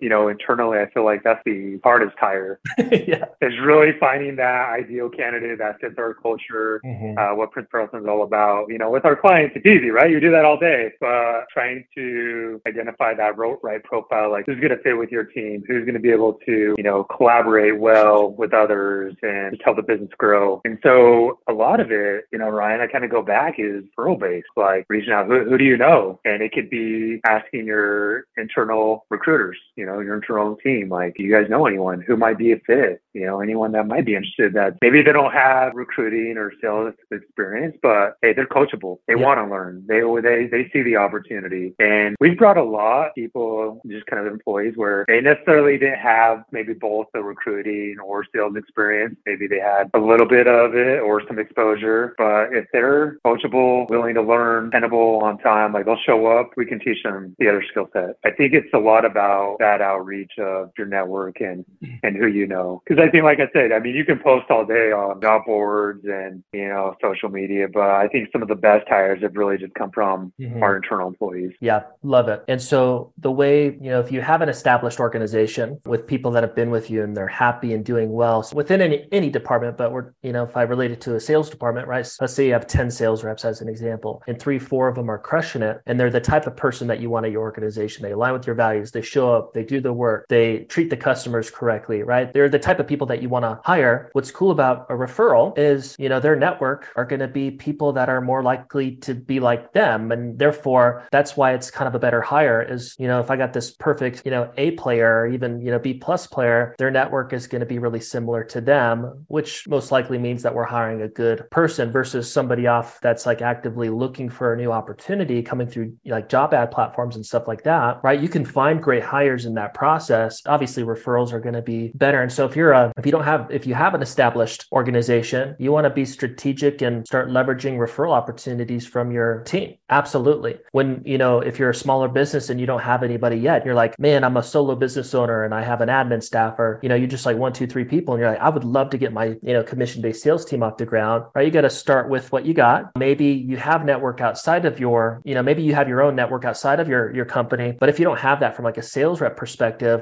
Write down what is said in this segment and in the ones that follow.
you know, internally, I feel like that's the hardest hire. yeah. Is really finding that ideal candidate that fits our culture, mm-hmm. uh, what Prince Carlson is all about. You know, with our clients, it's easy, right? You do that all day, but trying to identify that right profile, like who's going to fit with your team, who's going to be able to, you know, collaborate well with others and just help the business grow. And so a lot of it, you know, Ryan, I kind of go back is referral based, like reaching out, who, who do you know? And it could be asking your internal recruiters, you know, your internal team, like, you guys know anyone who might be a fit? You know, anyone that might be interested that maybe they don't have recruiting or sales experience, but hey, they're coachable. They yeah. want to learn. They, they, they see the opportunity. And we've brought a lot of people, just kind of employees where they necessarily didn't have maybe both the recruiting or sales experience. Maybe they had a little bit of it or some exposure, but if they're coachable, willing to learn, dependable on time, like they'll show up, we can teach them the other skill set. I think it's a lot about that outreach of your network and, and who you know. Cause I think, like I said, I mean, you can post all day on job boards and, you know, social media, but I think some of the best hires have really just come from mm-hmm. our internal employees. Yeah, love it. And so the way, you know, if you have an established organization with people that have been with you and they're happy and doing well so within any, any department, but we're, you know, if I relate it to a sales department, right? Let's say you have 10 sales reps as an example, and three, four of them are crushing it. And they're the type of person that you want at your organization. They align with your values. They show up, they do the work, they treat the customers correctly, right? They're the type of people that you want to hire. What's cool about a referral is, you know, their network are going to be people that are more likely to be like them. And therefore, that's why it's kind of a better hire is, you know, if I got this perfect, you know, A player or even, you know, B plus player, their network is going to be really similar to them, which most likely means that we're hiring a good person versus somebody off that's like actively looking for a new opportunity coming through like job ad platforms and stuff like that, right? You can find great hires in that process. Obviously, referrals are going to be better. And so if you're a, if you don't have, if you have an established organization, you want to be strategic and start leveraging referral opportunities from your team. Absolutely. When, you know, if you're a smaller business and you don't have anybody yet, you're like, man, I'm a solo business owner and I have an admin staff or, you know, you're just like one, two, three people. And you're like, I would love to get my, you know, commission based sales team off the ground, right? You got to start with what you got. Maybe you have network outside of your, you know, maybe you have your own network outside of your, your company. But if you don't have that from like a sales rep perspective,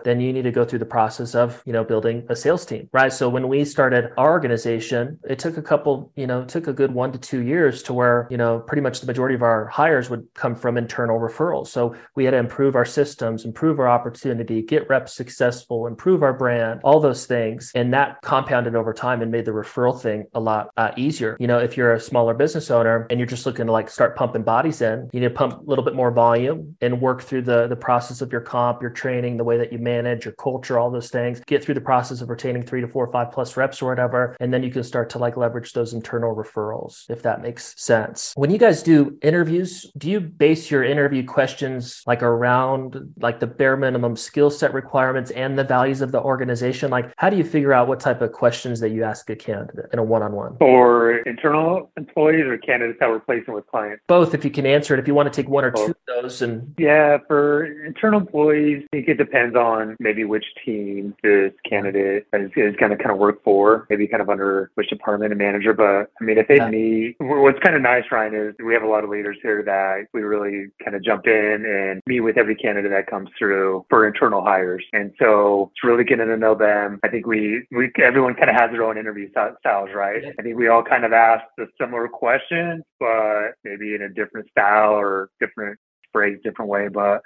then you need to go through the process of, you know, building a sales team, right? So when we started our organization, it took a couple, you know, took a good one to two years to where, you know, pretty much the majority of our hires would come from internal referrals. So we had to improve our systems, improve our opportunity, get reps successful, improve our brand, all those things. And that compounded over time and made the referral thing a lot uh, easier. You know, if you're a smaller business owner and you're just looking to like start pumping bodies in, you need to pump a little bit more volume and work through the, the process of your comp, your training, the way that you manage, your culture, all those things, get through the process of retaining three to four, or five plus reps or whatever. And then you can start to like leverage those internal referrals, if that makes sense. When you guys do interviews, do you base your interview questions like around like the bare minimum skill set requirements and the values of the organization? Like, how do you figure out what type of questions that you ask a candidate in a one on one? For internal employees or candidates that we're placing with clients? Both, if you can answer it. If you want to take one or Both. two of those. and Yeah, for internal employees, I think it depends on maybe which team this candidate is, is going to kind of work for, maybe kind of under which department and manager. But I mean, if they yeah. meet, what's kind of nice, Ryan, is we have a lot of leaders here that we really kind of jump in and meet with every candidate that comes through for internal hires. And so it's really getting to know them. I think we, we everyone kind of has their own interview styles, right? I think we all kind of ask the similar questions, but maybe in a different style or different phrase, different way. But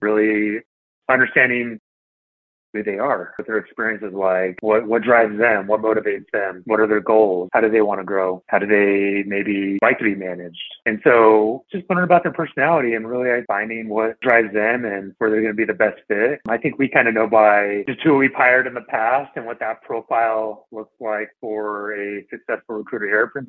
really understanding who they are, what their experience is like, what what drives them, what motivates them, what are their goals, how do they want to grow, how do they maybe like to be managed. And so just learning about their personality and really finding what drives them and where they're going to be the best fit. I think we kind of know by just who we've hired in the past and what that profile looks like for a successful recruiter here at Prince.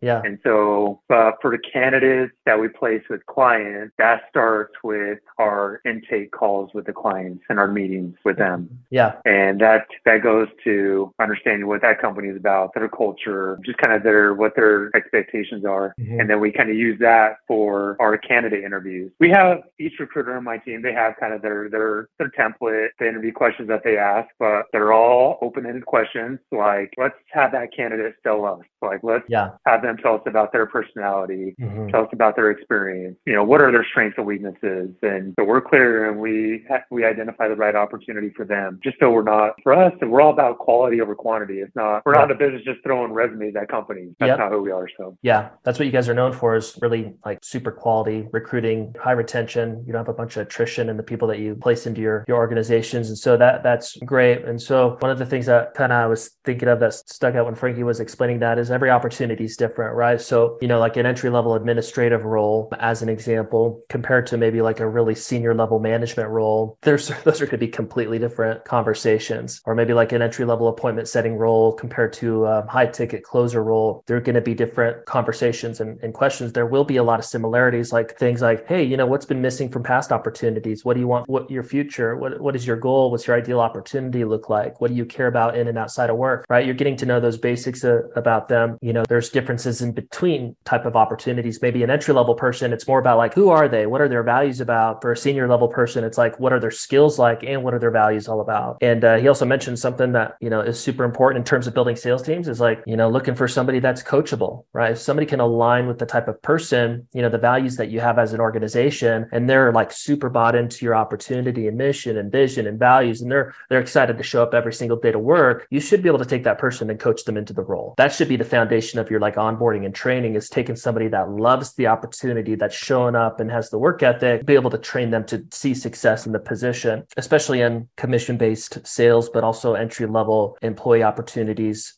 Yeah. And so uh, for the candidates that we place with clients, that starts with our intake calls with the clients and our meetings with them them. Yeah. And that that goes to understanding what that company is about, their culture, just kind of their what their expectations are. Mm-hmm. And then we kind of use that for our candidate interviews. We have each recruiter on my team, they have kind of their their their template, the interview questions that they ask, but they're all open-ended questions like let's have that candidate tell us. Like let's yeah. have them tell us about their personality, mm-hmm. tell us about their experience. You know, what are their strengths and weaknesses? And so we're clear and we we identify the right opportunity for them. Just so we're not for us, we're all about quality over quantity. It's not we're not in the business just throwing resumes at companies. That's yep. not who we are. So yeah, that's what you guys are known for is really like super quality recruiting, high retention. You don't have a bunch of attrition in the people that you place into your your organizations, and so that that's great. And so one of the things that kind of I was thinking of that stuck out when Frankie was explaining that is every opportunity is different, right? So you know, like an entry level administrative role, as an example, compared to maybe like a really senior level management role, there's those are going to be completely different conversations. Or maybe like an entry level appointment setting role compared to a high ticket closer role, there are going to be different conversations and, and questions. There will be a lot of similarities, like things like, hey, you know, what's been missing from past opportunities? What do you want? What your future? What what is your goal? What's your ideal opportunity look like? What do you care about in and outside of work? Right? You're getting to know those basics uh, about them. You know, there's differences in between type of opportunities. Maybe an entry level person, it's more about like who are they? What are their values about? For a senior level person, it's like what are their skills like and what are their values all about? And uh, he also mentioned something that you know is super important in terms of building sales teams is like you know looking for somebody that's coachable, right? If somebody can align with the type of person, you know, the values that you have as an organization, and they're like super bought into your opportunity and mission and vision and values, and they're they're excited to show up every single day to work, you should be able to take that person and coach them into the role. That should be the foundation of your like onboarding and training is taking somebody that loves the opportunity, that's showing up and has the work ethic, be able to train them to see success in the position, especially in commission based sales, but also entry level employee opportunities